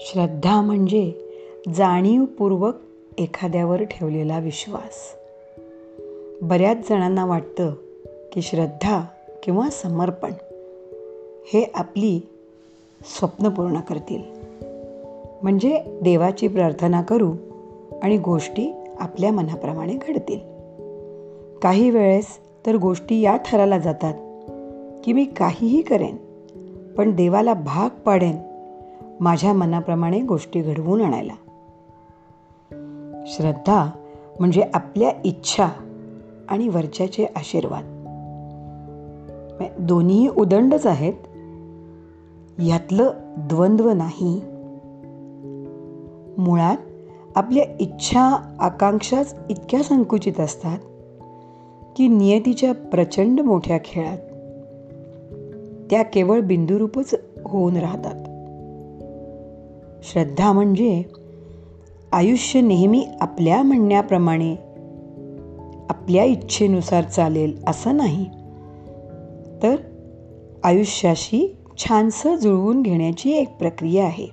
श्रद्धा म्हणजे जाणीवपूर्वक एखाद्यावर ठेवलेला विश्वास. बऱ्याच जणांना वाटतं की श्रद्धा किंवा समर्पण हे आपली स्वप्न पूर्ण करतील. म्हणजे देवाची प्रार्थना करू आणि गोष्टी आपल्या मनाप्रमाणे घडतील. काही वेळेस तर गोष्टी या ठराला जातात की मी काहीही करेन पण देवाला भाग पाडेन माझ्या मनाप्रमाणे गोष्टी घडवून आणायला. श्रद्धा म्हणजे आपल्या इच्छा आणि वरच्याचे आशीर्वाद. म्हणजे दोन्ही उदंडच आहेत. यातलं द्वंद्व नाही. मुळात आपल्या इच्छा आकांक्षाच इतक्या संकुचित असतात की नियतीच्या प्रचंड मोठ्या खेळात त्या केवळ बिंदुरूपच होऊन राहतात. श्रद्धा म्हणजे आयुष्य नेहमी आपल्या म्हणण्याप्रमाणे आपल्या इच्छेनुसार चालेल असं नाही. तर आयुष्याशी छानसं जुळवून घेण्याची एक प्रक्रिया आहे.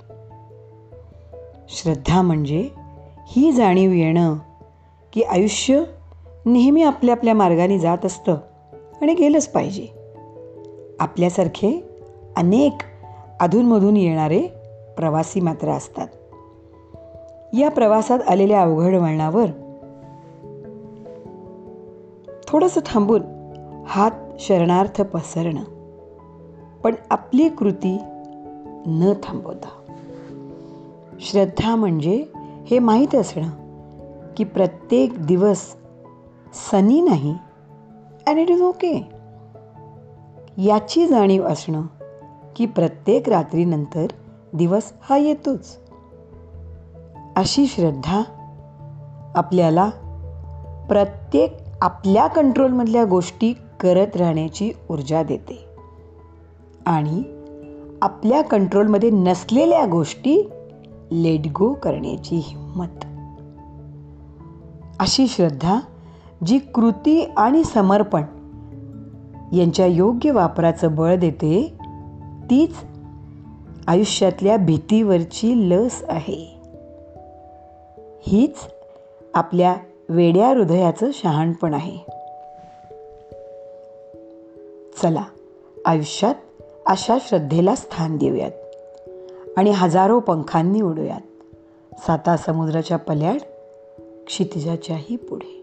श्रद्धा म्हणजे ही जाणीव येणं की आयुष्य नेहमी आपल्या आपल्या मार्गाने जात असतं आणि गेलंच पाहिजे. आपल्यासारखे अनेक अधूनमधून येणारे प्रवासी मात्र असतात. या प्रवासात आलेल्या अवघड वळणावर थोडंसं थांबून हात शरणार्थ पसरणं पण आपली कृती न थांबवता. श्रद्धा म्हणजे हे माहीत असणं की प्रत्येक दिवस सनी नाही अँड इट इज ओके याची जाणीव असणं की प्रत्येक रात्रीनंतर दिवस हा येतोच. अशी श्रद्धा आपल्याला प्रत्येक आपल्या कंट्रोलमधल्या गोष्टी करत राहण्याची ऊर्जा देते. आणि आपल्या कंट्रोलमध्ये नसलेल्या गोष्टी लेट गो करण्याची हिंमत. अशी श्रद्धा जी कृती आणि समर्पण यांच्या योग्य वापराचं बळ देते तीच आयुष्यातल्या भीतीवरची लस आहे. हीच आपल्या वेड्या हृदयाचं शहाणपण आहे. चला आयुष्यात अशा श्रद्धेला स्थान देऊयात आणि हजारो पंखांनी उडूयात. साता समुद्राच्या पल्याड क्षितिजाच्याही पुढे.